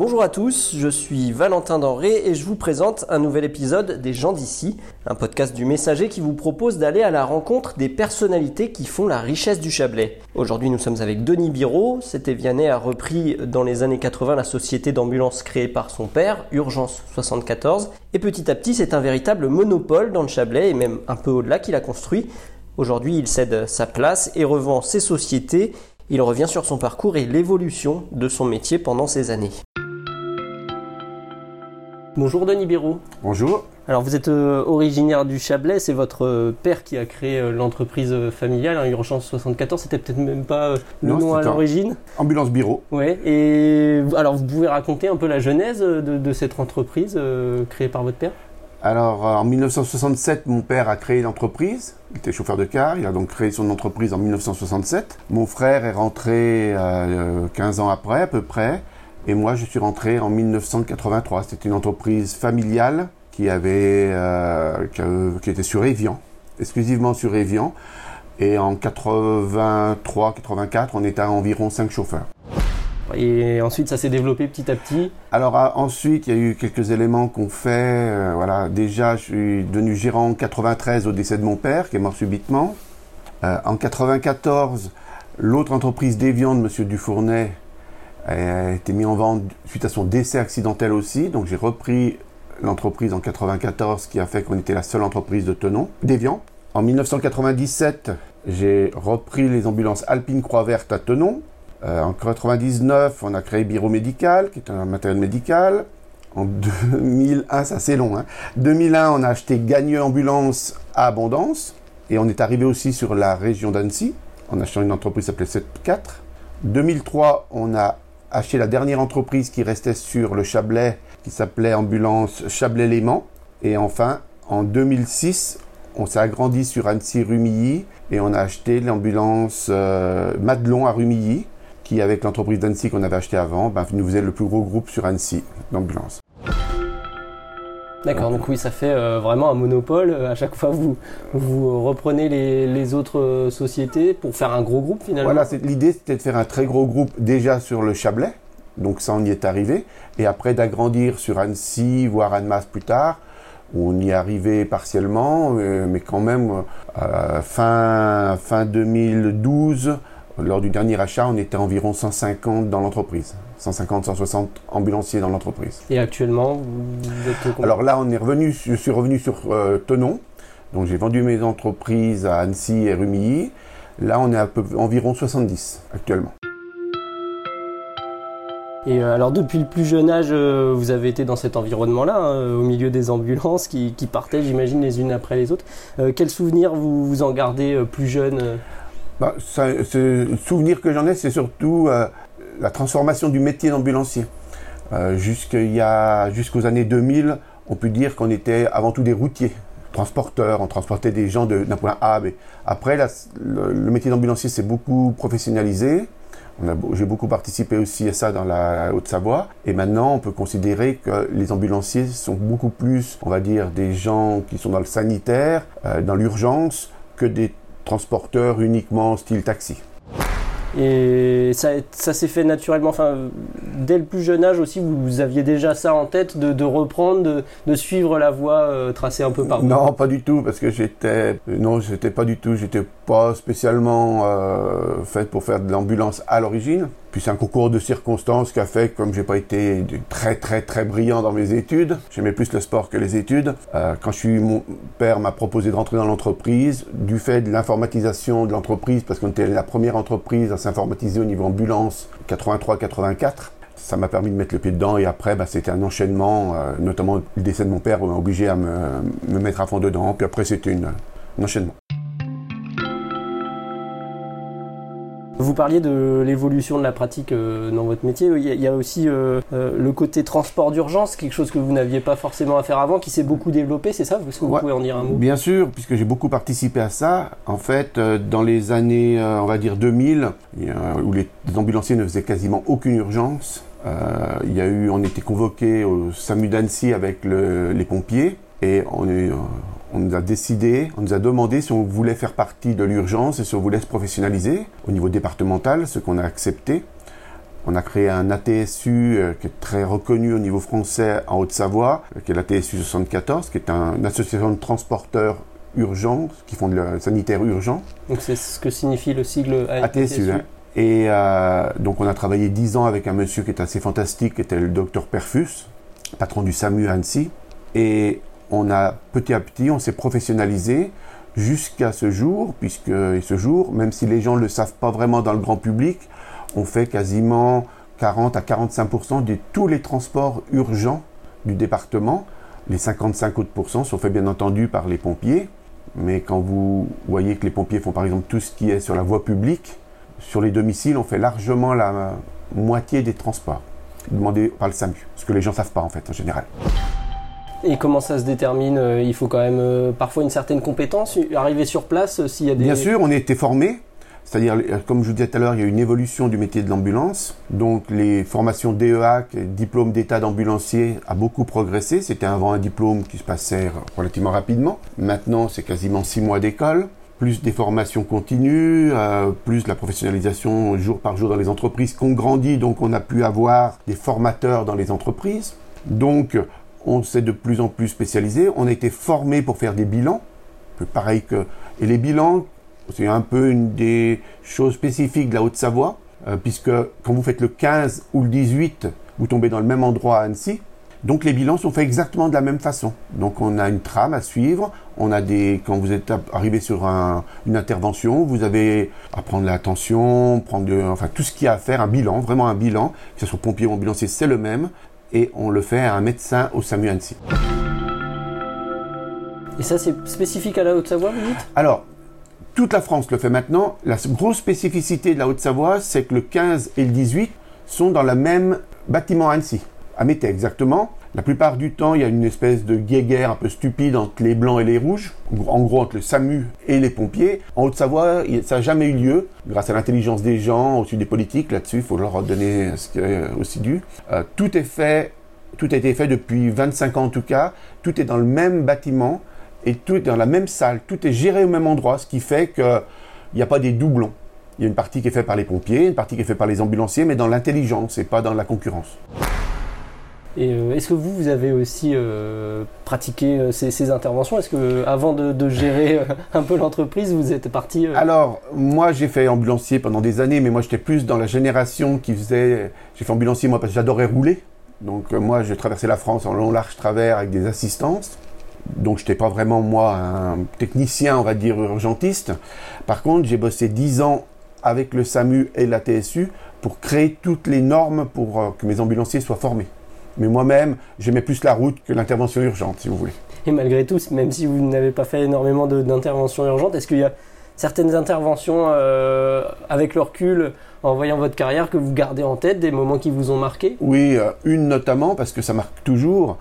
Bonjour à tous, je suis Valentin Denré et je vous présente un nouvel épisode des gens d'ici, un podcast du Messager qui vous propose d'aller à la rencontre des personnalités qui font la richesse du Chablais. Aujourd'hui nous sommes avec Denis Biro, cet Évianais a repris dans les années 80 la société d'ambulance créée par son père, Urgence 74, et petit à petit c'est un véritable monopole dans le Chablais et même un peu au-delà qu'il a construit. Aujourd'hui il cède sa place et revend ses sociétés il revient sur son parcours et l'évolution de son métier pendant ces années. Bonjour Denis Béraud. Bonjour. Alors vous êtes euh, originaire du Chablais, c'est votre euh, père qui a créé euh, l'entreprise familiale, hein, Urgence 74, c'était peut-être même pas le nom à l'origine? Ambulance Bureau. Ouais, et alors vous pouvez raconter un peu la genèse de, cette entreprise créée par votre père? Alors, en 1967, mon père a créé l'entreprise. Il était chauffeur de car. Il a donc créé son entreprise en 1967. Mon frère est rentré 15 ans après, à peu près. Et moi, je suis rentré en 1983. C'était une entreprise familiale qui avait, euh, qui, était sur Evian, exclusivement sur Evian. Et en 83-84, on était à environ 5 chauffeurs. Et ensuite, ça s'est développé petit à petit. Alors ensuite, il y a eu quelques éléments qu'on fait. Euh, voilà, déjà, je suis devenu gérant en 93 au décès de mon père, qui est mort subitement. Euh, en 94, l'autre entreprise d'Evian de Monsieur Dufournay a été mis en vente suite à son décès accidentel aussi. Donc j'ai repris l'entreprise en 94 qui a fait qu'on était la seule entreprise de Tenon, d'Evian. En 1997, j'ai repris les ambulances Alpine Croix Verte à Tenon. Euh, en 99, on a créé Biro Médical, qui est un matériel médical. En 2001, ça c'est long. Hein. 2001, on a acheté Gagneux Ambulance à Abondance. Et on est arrivé aussi sur la région d'Annecy, en achetant une entreprise qui s'appelait 74. 2003, on a acheté la dernière entreprise qui restait sur le Chablais, qui s'appelait Ambulance Chablais-Léman. Et enfin, en 2006, on s'est agrandi sur Annecy-Rumilly et on a acheté l'ambulance euh, Madelon à Rumilly, qui, avec l'entreprise d'Annecy qu'on avait acheté avant, ben, nous faisait le plus gros groupe sur Annecy d'ambulance. D'accord, donc oui, ça fait euh, vraiment un monopole. À chaque fois, vous, vous reprenez les, autres euh, sociétés pour faire un gros groupe finalement. Voilà, l'idée c'était de faire un très gros groupe déjà sur le Chablais, donc ça on y est arrivé, et après d'agrandir sur Annecy, voire Annemasse plus tard. On y est arrivé partiellement, euh, mais quand même, fin, fin 2012, lors du dernier achat, on était environ 150 dans l'entreprise. 150, 160 ambulanciers dans l'entreprise. Et actuellement, vous êtes Alors là, on est revenu, je suis revenu sur euh, Tenon. Donc j'ai vendu mes entreprises à Annecy et Rumilly. Là, on est à peu, environ 70 actuellement. Et euh, alors depuis le plus jeune âge, euh, vous avez été dans cet environnement-là, hein, au milieu des ambulances qui, partaient, j'imagine, les unes après les autres. quels souvenirs vous, vous en gardez plus jeune bah, Ce souvenir que j'en ai, c'est surtout la transformation du métier d'ambulancier. Euh, jusqu'aux années 2000, on peut dire qu'on était avant tout des routiers, transporteurs, on transportait des gens d'un point A à. Après, le, métier d'ambulancier s'est beaucoup professionnalisé. J'ai beaucoup participé aussi à ça dans la Haute-Savoie. Et maintenant, on peut considérer que les ambulanciers sont beaucoup plus, on va dire, des gens qui sont dans le sanitaire, euh, dans l'urgence, que des transporteurs uniquement style taxi. Et ça, ça s'est fait naturellement. Enfin, dès le plus jeune âge aussi, vous, aviez déjà ça en tête de, de reprendre, de, de, suivre la voie euh, tracée un peu par vous? Non, pas du tout, parce que j'étais, non, j'étais pas du tout, j'étais pas spécialement euh, fait pour faire de l'ambulance à l'origine. Puis c'est un concours de circonstances qui a fait, comme j'ai pas été très très très brillant dans mes études, j'aimais plus le sport que les études. Euh, quand je suis, mon père m'a proposé de rentrer dans l'entreprise, du fait de l'informatisation de l'entreprise, parce qu'on était la première entreprise à s'informatiser au niveau ambulance, 83-84 ça m'a permis de mettre le pied dedans et après bah, c'était un enchaînement, euh, notamment le décès de mon père m'a obligé à me, me, mettre à fond dedans, puis après c'était un enchaînement. Vous parliez de l'évolution de la pratique euh, dans votre métier. Il y a, aussi euh, euh, le côté transport d'urgence, quelque chose que vous n'aviez pas forcément à faire avant, qui s'est beaucoup développé, c'est ça? Est-ce que vous pouvez en dire un mot? Bien sûr, puisque j'ai beaucoup participé à ça. En fait, dans les années, on va dire 2000, où les ambulanciers ne faisaient quasiment aucune urgence, il y a eu, on était convoqué au SAMU d'Annecy avec les pompiers et on est on nous a décidé, on nous a demandé si on voulait faire partie de l'urgence et si on voulait se professionnaliser au niveau départemental, ce qu'on a accepté. On a créé un ATSU euh, qui est très reconnu au niveau français en Haute-Savoie, euh, qui est l'ATSU 74, qui est une association de transporteurs urgents qui font de le sanitaire urgent. Donc c'est ce que signifie le sigle ATSU. Hein. Et euh, donc on a travaillé dix ans avec un monsieur qui est assez fantastique, qui était le docteur Perfus, patron du SAMU à Annecy. Et on a petit à petit, on s'est professionnalisé jusqu'à ce jour, puisque ce jour, même si les gens ne le savent pas vraiment dans le grand public, on fait quasiment 40 à 45% de tous les transports urgents du département. Les 55 autres sont faits bien entendu par les pompiers. Mais quand vous voyez que les pompiers font par exemple tout ce qui est sur la voie publique, sur les domiciles, on fait largement la moitié des transports demandés par le SAMU. Ce que les gens ne savent pas en fait en général. Et comment ça se détermine euh, Il faut quand même euh, parfois une certaine compétence, arriver sur place euh, s'il y a des... Bien sûr, on a été formé. C'est-à-dire, comme je vous disais tout à l'heure, il y a une évolution du métier de l'ambulance. Donc, les formations DEA, diplôme d'état d'ambulancier, a beaucoup progressé. C'était avant un diplôme qui se passait relativement rapidement. Maintenant, c'est quasiment six mois d'école plus des formations continues, plus la professionnalisation jour par jour dans les entreprises qu'on grandit, donc on a pu avoir des formateurs dans les entreprises. Donc on s'est de plus en plus spécialisé, on a été formé pour faire des bilans, pareil que... Et les bilans, c'est un peu une des choses spécifiques de la Haute-Savoie, euh, puisque quand vous faites le 15 ou le 18, vous tombez dans le même endroit à Annecy. Donc les bilans sont faits exactement de la même façon. Donc on a une trame à suivre, on a des quand vous êtes arrivé sur une intervention, vous avez à prendre l'attention, prendre enfin tout ce qu'il y a à faire, un bilan, vraiment un bilan, que ce soit pompier ou ambulancier, c'est le même et on le fait à un médecin au SAMU Annecy. Et ça, c'est spécifique à la Haute-Savoie, vous dites? Alors, toute la France le fait maintenant. La grosse spécificité de la Haute-Savoie, c'est que le 15 et le 18 sont dans le même bâtiment Annecy, à Mété exactement. La plupart du temps, il y a une espèce de guéguerre un peu stupide entre les blancs et les rouges, en gros entre le SAMU et les pompiers. En Haute-Savoie, ça n'a jamais eu lieu, grâce à l'intelligence des gens, au-dessus des politiques, là-dessus, il faut leur donner ce qui est aussi dû. Euh, tout est fait, tout a été fait depuis 25 ans en tout cas, tout est dans le même bâtiment et tout est dans la même salle, tout est géré au même endroit, ce qui fait qu'il n'y a pas des doublons. Il y a une partie qui est faite par les pompiers, une partie qui est faite par les ambulanciers, mais dans l'intelligence et pas dans la concurrence. Et euh, est-ce que vous, vous avez aussi euh, pratiqué euh, ces, interventions? Est-ce que avant de, gérer un peu l'entreprise, vous êtes parti Alors, moi, j'ai fait ambulancier pendant des années, mais moi, j'étais plus dans la génération qui faisait. J'ai fait ambulancier moi parce que j'adorais rouler. Donc, moi, j'ai traversé la France en long, large, travers avec des assistances. Donc, je n'étais pas vraiment, moi, un technicien, on va dire, urgentiste. Par contre, j'ai bossé 10 ans avec le SAMU et la TSU pour créer toutes les normes pour que mes ambulanciers soient formés. Mais moi-même, j'aimais plus la route que l'intervention urgente, si vous voulez. Et malgré tout, même si vous n'avez pas fait énormément d'interventions urgentes, est-ce qu'il y a certaines interventions euh, avec le recul, en voyant votre carrière, que vous gardez en tête, des moments qui vous ont marqué? Oui, euh, une notamment, parce que ça marque toujours,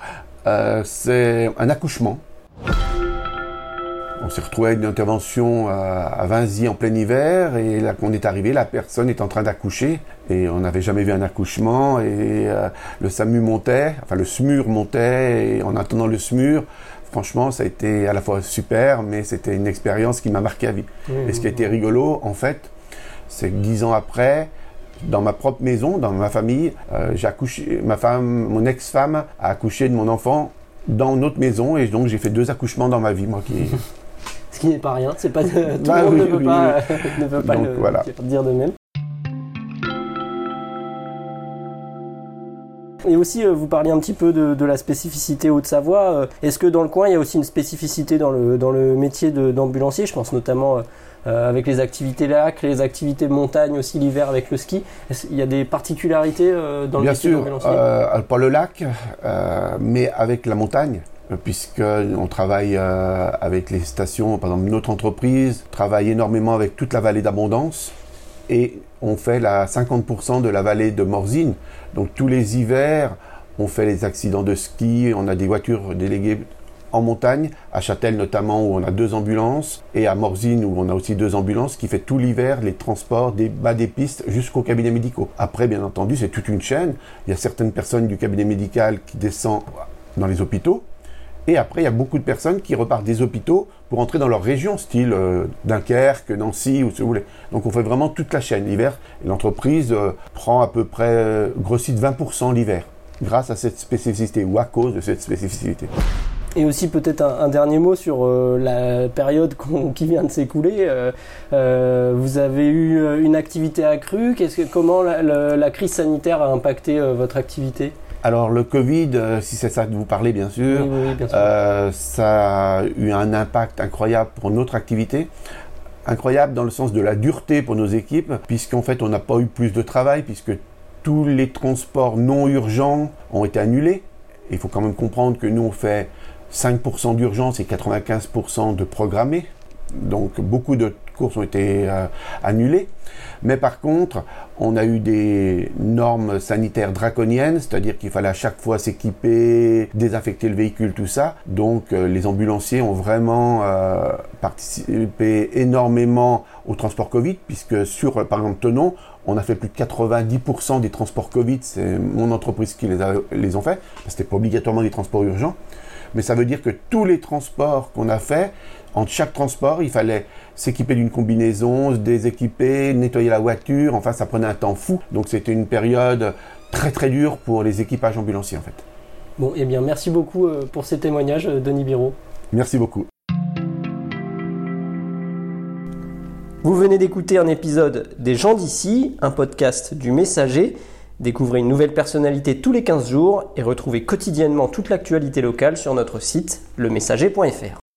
euh, c'est un accouchement. On s'est retrouvé à une intervention à, Vinzy en plein hiver et là qu'on est arrivé, la personne est en train d'accoucher et on n'avait jamais vu un accouchement et euh, le SAMU montait, enfin le SMUR montait et en attendant le SMUR, franchement ça a été à la fois super mais c'était une expérience qui m'a marqué à vie. et ce qui a été rigolo en fait, c'est que dix ans après, dans ma propre maison, dans ma famille, euh, j'ai accouché, ma femme, mon ex-femme a accouché de mon enfant dans notre maison et donc j'ai fait deux accouchements dans ma vie, moi qui ce qui n'est pas rien. C'est pas tout le bah monde ne peut pas, ne peut pas le dire de même. Et aussi, euh, vous parliez un petit peu de, la spécificité Haute-Savoie. Euh, est-ce que dans le coin, il y a aussi une spécificité dans le, dans le métier d'ambulancier? Je pense notamment euh, avec les activités lac, les activités montagne aussi l'hiver avec le ski. Il y a des particularités dans le métier d'ambulancier? Bien sûr, pas le lac, mais avec la montagne puisqu'on travaille euh, avec les stations, par exemple notre entreprise travaille énormément avec toute la vallée d'Abondance et on fait la 50% de la vallée de Morzine. Donc tous les hivers, on fait les accidents de ski, on a des voitures déléguées en montagne, à Châtel notamment où on a deux ambulances, et à Morzine où on a aussi deux ambulances, qui fait tout l'hiver les transports des bas des pistes jusqu'au cabinet médicaux. Après, bien entendu, c'est toute une chaîne. Il y a certaines personnes du cabinet médical qui descendent dans les hôpitaux, Et après, il y a beaucoup de personnes qui repartent des hôpitaux pour entrer dans leur région, style euh, Dunkerque, Nancy, ou ce vous voulez. Donc on fait vraiment toute la chaîne l'hiver. L'entreprise euh, prend à peu près, euh, grossit de 20% l'hiver, grâce à cette spécificité, ou à cause de cette spécificité. Et aussi peut-être un, dernier mot sur la période qui vient de s'écouler. vous avez eu une activité accrue. Comment la, crise sanitaire a impacté votre activité? Alors le Covid, euh, si c'est ça que vous parlez bien sûr, euh, ça a eu un impact incroyable pour notre activité. Incroyable dans le sens de la dureté pour nos équipes, puisqu'en fait on n'a pas eu plus de travail, puisque tous les transports non urgents ont été annulés. Il faut quand même comprendre que nous on fait 5% d'urgence et 95% de programmés. Donc beaucoup de courses ont été euh, annulées. Mais par contre, on a eu des normes sanitaires draconiennes, c'est-à-dire qu'il fallait à chaque fois s'équiper, désinfecter le véhicule, tout ça. Donc euh, les ambulanciers ont vraiment euh, participé énormément au transport Covid, puisque sur, par exemple, Tenon, on a fait plus de 90% des transports Covid, c'est mon entreprise qui les a les ont fait. C'était pas obligatoirement des transports urgents mais ça veut dire que tous les transports qu'on a fait, entre chaque transport, il fallait s'équiper d'une combinaison, se déséquiper, nettoyer la voiture, enfin ça prenait un temps fou. Donc c'était une période très très dure pour les équipages ambulanciers en fait. Bon, eh bien merci beaucoup euh, pour ces témoignages, euh, Denis Biro. Merci beaucoup. Vous venez d'écouter un épisode des gens d'ici, un podcast du Messager. Découvrez une nouvelle personnalité tous les 15 jours et retrouvez quotidiennement toute l'actualité locale sur notre site lemessager.fr.